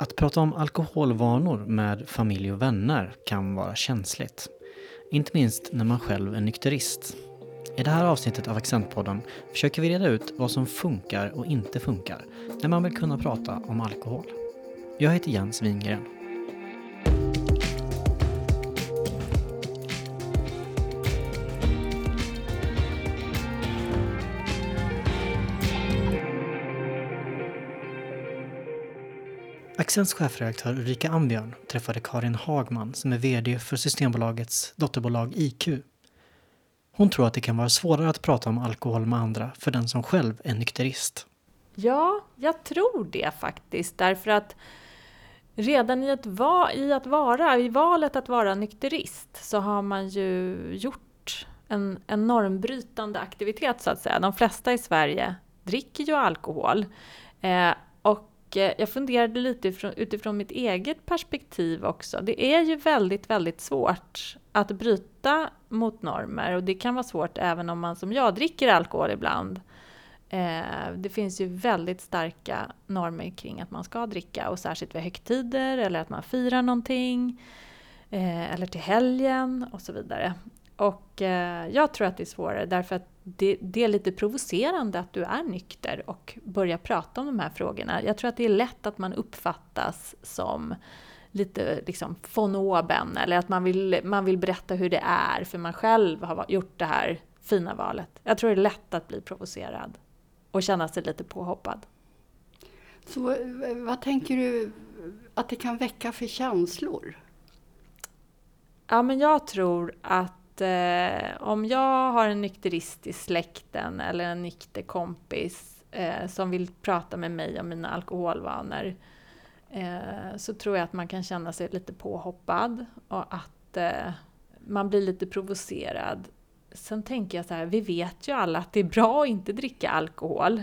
Att prata om alkoholvanor med familj och vänner kan vara känsligt. Inte minst när man själv är nykterist. I det här avsnittet av Accentpodden försöker vi reda ut vad som funkar och inte funkar när man vill kunna prata om alkohol. Jag heter Jens Wingren. Accents chefredaktör Ulrika Ambjörn träffade Karin Hagman som är VD för Systembolagets dotterbolag IQ. Hon tror att det kan vara svårare att prata om alkohol med andra för den som själv är nykterist. Ja, jag tror det faktiskt, därför att redan i, ett va i att vara, i valet att vara nykterist, så har man ju gjort en, en normbrytande aktivitet så att säga. De flesta i Sverige dricker ju alkohol. Eh, jag funderade lite utifrån, utifrån mitt eget perspektiv också. Det är ju väldigt, väldigt svårt att bryta mot normer och det kan vara svårt även om man som jag dricker alkohol ibland. Eh, det finns ju väldigt starka normer kring att man ska dricka och särskilt vid högtider eller att man firar någonting eh, eller till helgen och så vidare. Och jag tror att det är svårare därför att det, det, är lite provocerande att du är nykter och börjar prata om de här frågorna. Jag tror att det är lätt att man uppfattas som lite liksom von oben eller att man vill, man vill berätta hur det är för man själv har gjort det här fina valet. Jag tror det är lätt att bli provocerad och känna sig lite påhoppad. Så vad tänker du att det kan väcka för känslor? Ja, men jag tror att eh, om jag har en nykterist i släkten eller en nykter kompis eh, som vill prata med mig om mina alkoholvanor eh, så tror jag att man kan känna sig lite påhoppad och att eh, man blir lite provocerad. Sen tänker jag så här, vi vet ju alla att det är bra att inte dricka alkohol.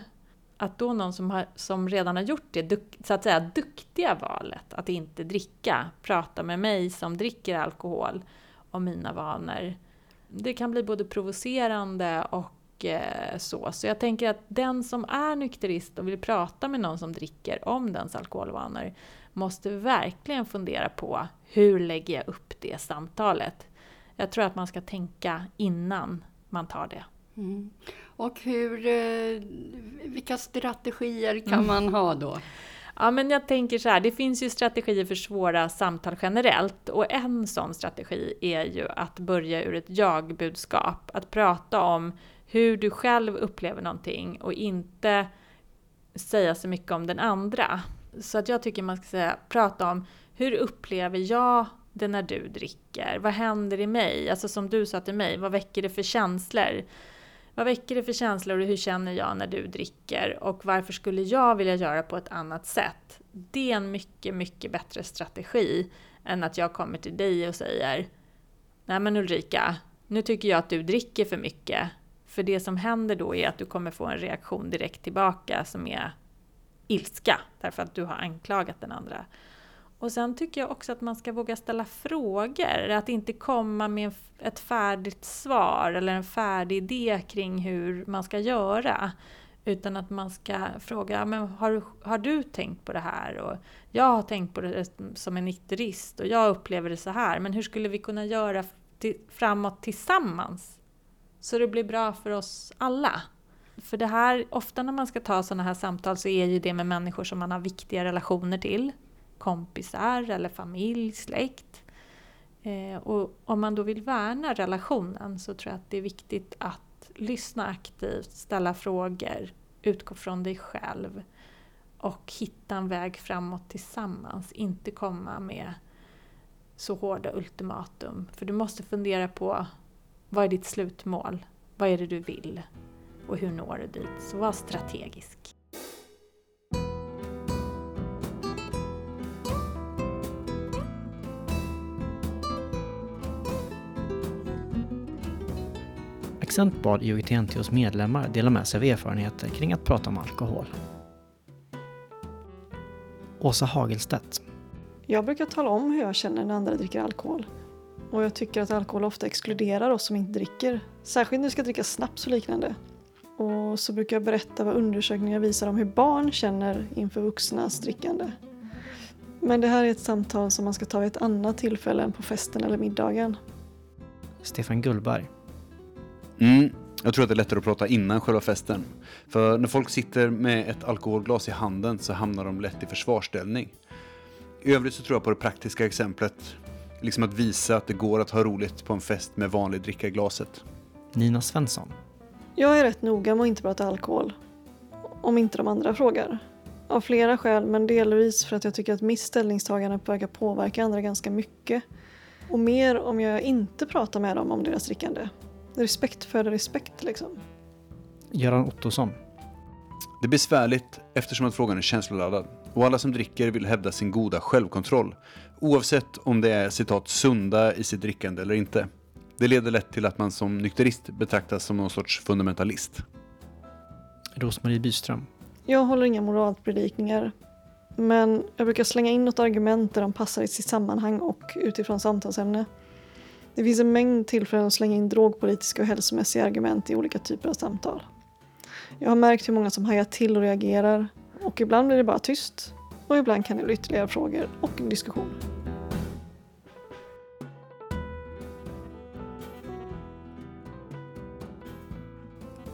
Att då någon som, har, som redan har gjort det duk, så att säga duktiga valet att inte dricka, prata med mig som dricker alkohol om mina vanor det kan bli både provocerande och eh, så. Så jag tänker att den som är nykterist och vill prata med någon som dricker om dens alkoholvanor måste verkligen fundera på hur lägger jag upp det samtalet? Jag tror att man ska tänka innan man tar det. Mm. Och hur, eh, vilka strategier kan mm. man ha då? Ja, men jag tänker så här, det finns ju strategier för svåra samtal generellt och en sån strategi är ju att börja ur ett jag-budskap. Att prata om hur du själv upplever någonting och inte säga så mycket om den andra. Så att jag tycker man ska säga, prata om hur upplever jag det när du dricker? Vad händer i mig? Alltså som du sa till mig, vad väcker det för känslor? Vad väcker det för känslor och hur känner jag när du dricker? Och varför skulle jag vilja göra på ett annat sätt? Det är en mycket, mycket bättre strategi än att jag kommer till dig och säger Nej men Ulrika, nu tycker jag att du dricker för mycket. För det som händer då är att du kommer få en reaktion direkt tillbaka som är ilska, därför att du har anklagat den andra. Och sen tycker jag också att man ska våga ställa frågor, att inte komma med ett färdigt svar eller en färdig idé kring hur man ska göra. Utan att man ska fråga, men har, har du tänkt på det här? Och jag har tänkt på det som en nykterist och jag upplever det så här, men hur skulle vi kunna göra till, framåt tillsammans? Så det blir bra för oss alla. För det här, ofta när man ska ta sådana här samtal så är ju det med människor som man har viktiga relationer till kompisar eller familj, släkt. Eh, och om man då vill värna relationen så tror jag att det är viktigt att lyssna aktivt, ställa frågor, utgå från dig själv och hitta en väg framåt tillsammans. Inte komma med så hårda ultimatum. För du måste fundera på vad är ditt slutmål? Vad är det du vill? Och hur når du dit? Så var strategisk. Accent bad IOGT-NTOs medlemmar dela med sig av erfarenheter kring att prata om alkohol. Åsa Hagelstedt. Jag brukar tala om hur jag känner när andra dricker alkohol. Och jag tycker att alkohol ofta exkluderar oss som inte dricker. Särskilt när vi ska dricka snaps och liknande. Och så brukar jag berätta vad undersökningar visar om hur barn känner inför vuxnas drickande. Men det här är ett samtal som man ska ta vid ett annat tillfälle än på festen eller middagen. Stefan Gullberg. Mm, jag tror att det är lättare att prata innan själva festen. För när folk sitter med ett alkoholglas i handen så hamnar de lätt i försvarsställning. I övrigt så tror jag på det praktiska exemplet. Liksom att visa att det går att ha roligt på en fest med vanlig dricka i glaset. Nina Svensson. Jag är rätt noga med att inte prata alkohol. Om inte de andra frågar. Av flera skäl, men delvis för att jag tycker att mitt ställningstagande verkar påverka andra ganska mycket. Och mer om jag inte pratar med dem om deras drickande. Respekt föder respekt liksom. Göran Ottosson. Det är besvärligt eftersom att frågan är känsloladdad och alla som dricker vill hävda sin goda självkontroll oavsett om det är citat sunda i sitt drickande eller inte. Det leder lätt till att man som nykterist betraktas som någon sorts fundamentalist. Rosmarie Byström. Jag håller inga moralpredikningar. Men jag brukar slänga in något argument där de passar i sitt sammanhang och utifrån samtalsämne. Det finns en mängd tillfällen att slänga in drogpolitiska och hälsomässiga argument i olika typer av samtal. Jag har märkt hur många som hajar till och reagerar och ibland blir det bara tyst och ibland kan det bli ytterligare frågor och en diskussion.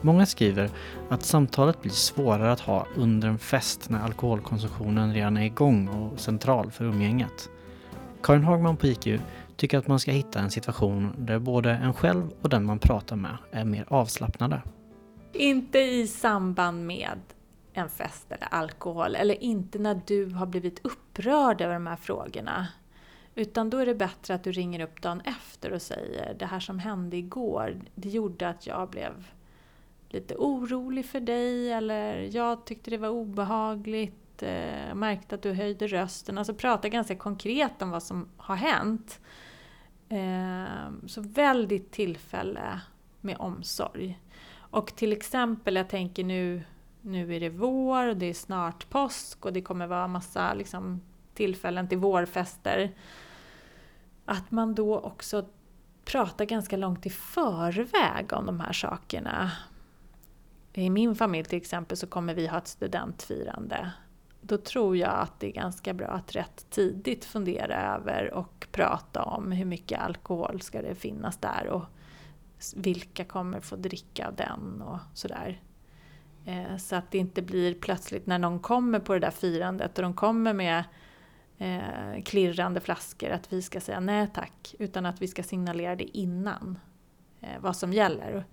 Många skriver att samtalet blir svårare att ha under en fest när alkoholkonsumtionen redan är igång och central för umgänget. Karin Hagman på IQ tycker att man ska hitta en situation där både en själv och den man pratar med är mer avslappnade. Inte i samband med en fest eller alkohol, eller inte när du har blivit upprörd över de här frågorna. Utan då är det bättre att du ringer upp dagen efter och säger det här som hände igår, det gjorde att jag blev lite orolig för dig eller jag tyckte det var obehagligt, eh, märkte att du höjde rösten. Alltså prata ganska konkret om vad som har hänt. Ehm, så väldigt tillfälle med omsorg. Och till exempel, jag tänker nu, nu är det vår och det är snart påsk och det kommer vara massa liksom, tillfällen till vårfester. Att man då också pratar ganska långt i förväg om de här sakerna. I min familj till exempel så kommer vi ha ett studentfirande. Då tror jag att det är ganska bra att rätt tidigt fundera över och prata om hur mycket alkohol ska det finnas där och vilka kommer få dricka av den och sådär. Eh, så att det inte blir plötsligt när någon kommer på det där firandet och de kommer med eh, klirrande flaskor att vi ska säga nej tack, utan att vi ska signalera det innan eh, vad som gäller.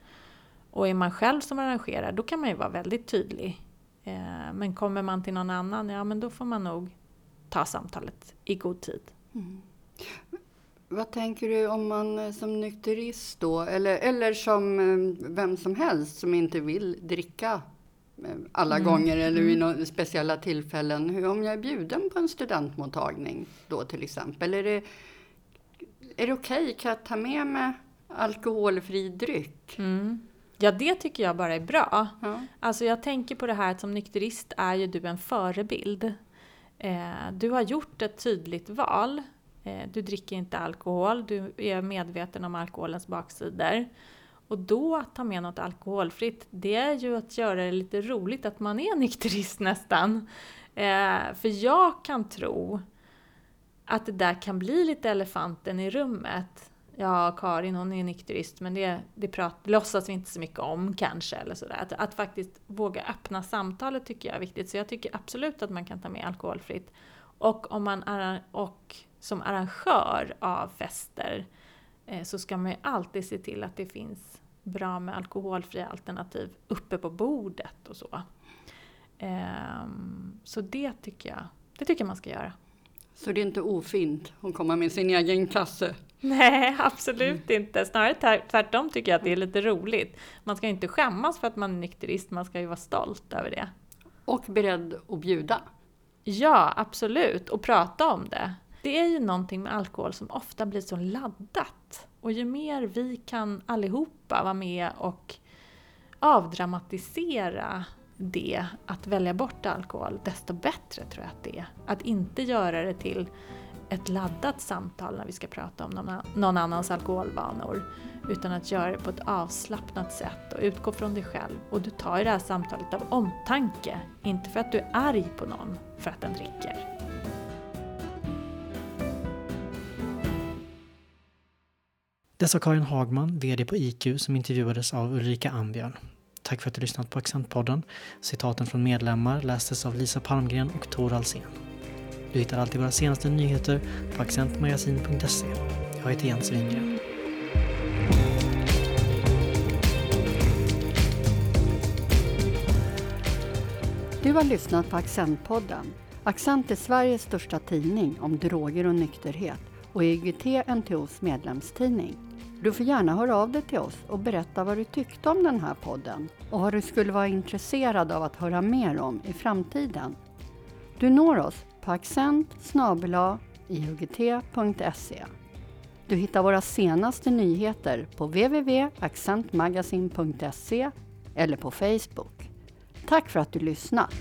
Och är man själv som arrangerar, då kan man ju vara väldigt tydlig. Eh, men kommer man till någon annan, ja men då får man nog ta samtalet i god tid. Mm. Vad tänker du om man eh, som nykterist då, eller, eller som eh, vem som helst som inte vill dricka alla mm. gånger eller vid mm. några speciella tillfällen. Hur, om jag är bjuden på en studentmottagning då till exempel, är det, är det okej? Okay? Kan jag ta med mig alkoholfri dryck? Mm. Ja, det tycker jag bara är bra. Ja. Alltså jag tänker på det här att som nykterist är ju du en förebild. Eh, du har gjort ett tydligt val. Eh, du dricker inte alkohol, du är medveten om alkoholens baksidor. Och då att ta med något alkoholfritt, det är ju att göra det lite roligt att man är nykterist nästan. Eh, för jag kan tro att det där kan bli lite elefanten i rummet ja, Karin hon är nykterist men det, det prat, låtsas vi inte så mycket om kanske. Eller sådär. Att, att faktiskt våga öppna samtalet tycker jag är viktigt. Så jag tycker absolut att man kan ta med alkoholfritt. Och, om man och som arrangör av fester eh, så ska man ju alltid se till att det finns bra med alkoholfria alternativ uppe på bordet och så. Eh, så det tycker jag, det tycker jag man ska göra. Så det är inte ofint att komma med sin egen kasse? Nej, absolut inte. Snarare tvärtom tycker jag att det är lite roligt. Man ska inte skämmas för att man är nykterist, man ska ju vara stolt över det. Och beredd att bjuda? Ja, absolut. Och prata om det. Det är ju någonting med alkohol som ofta blir så laddat. Och ju mer vi kan allihopa vara med och avdramatisera det, att välja bort alkohol, desto bättre tror jag att det är. Att inte göra det till ett laddat samtal när vi ska prata om någon annans alkoholvanor. Utan att göra det på ett avslappnat sätt och utgå från dig själv. Och du tar ju det här samtalet av omtanke, inte för att du är arg på någon för att den dricker. Det sa Karin Hagman, VD på IQ, som intervjuades av Ulrika Ambjörn. Tack för att du lyssnat på Accentpodden. Citaten från medlemmar lästes av Lisa Palmgren och Tor Alsen. Du hittar alltid våra senaste nyheter på accentmagasin.se. Jag heter Jens Wingren. Du har lyssnat på Accentpodden. Accent är Sveriges största tidning om droger och nykterhet och EGT NTOs medlemstidning. Du får gärna höra av dig till oss och berätta vad du tyckte om den här podden och vad du skulle vara intresserad av att höra mer om i framtiden. Du når oss på accent iugt.se. Du hittar våra senaste nyheter på www.accentmagasin.se eller på Facebook. Tack för att du lyssnat!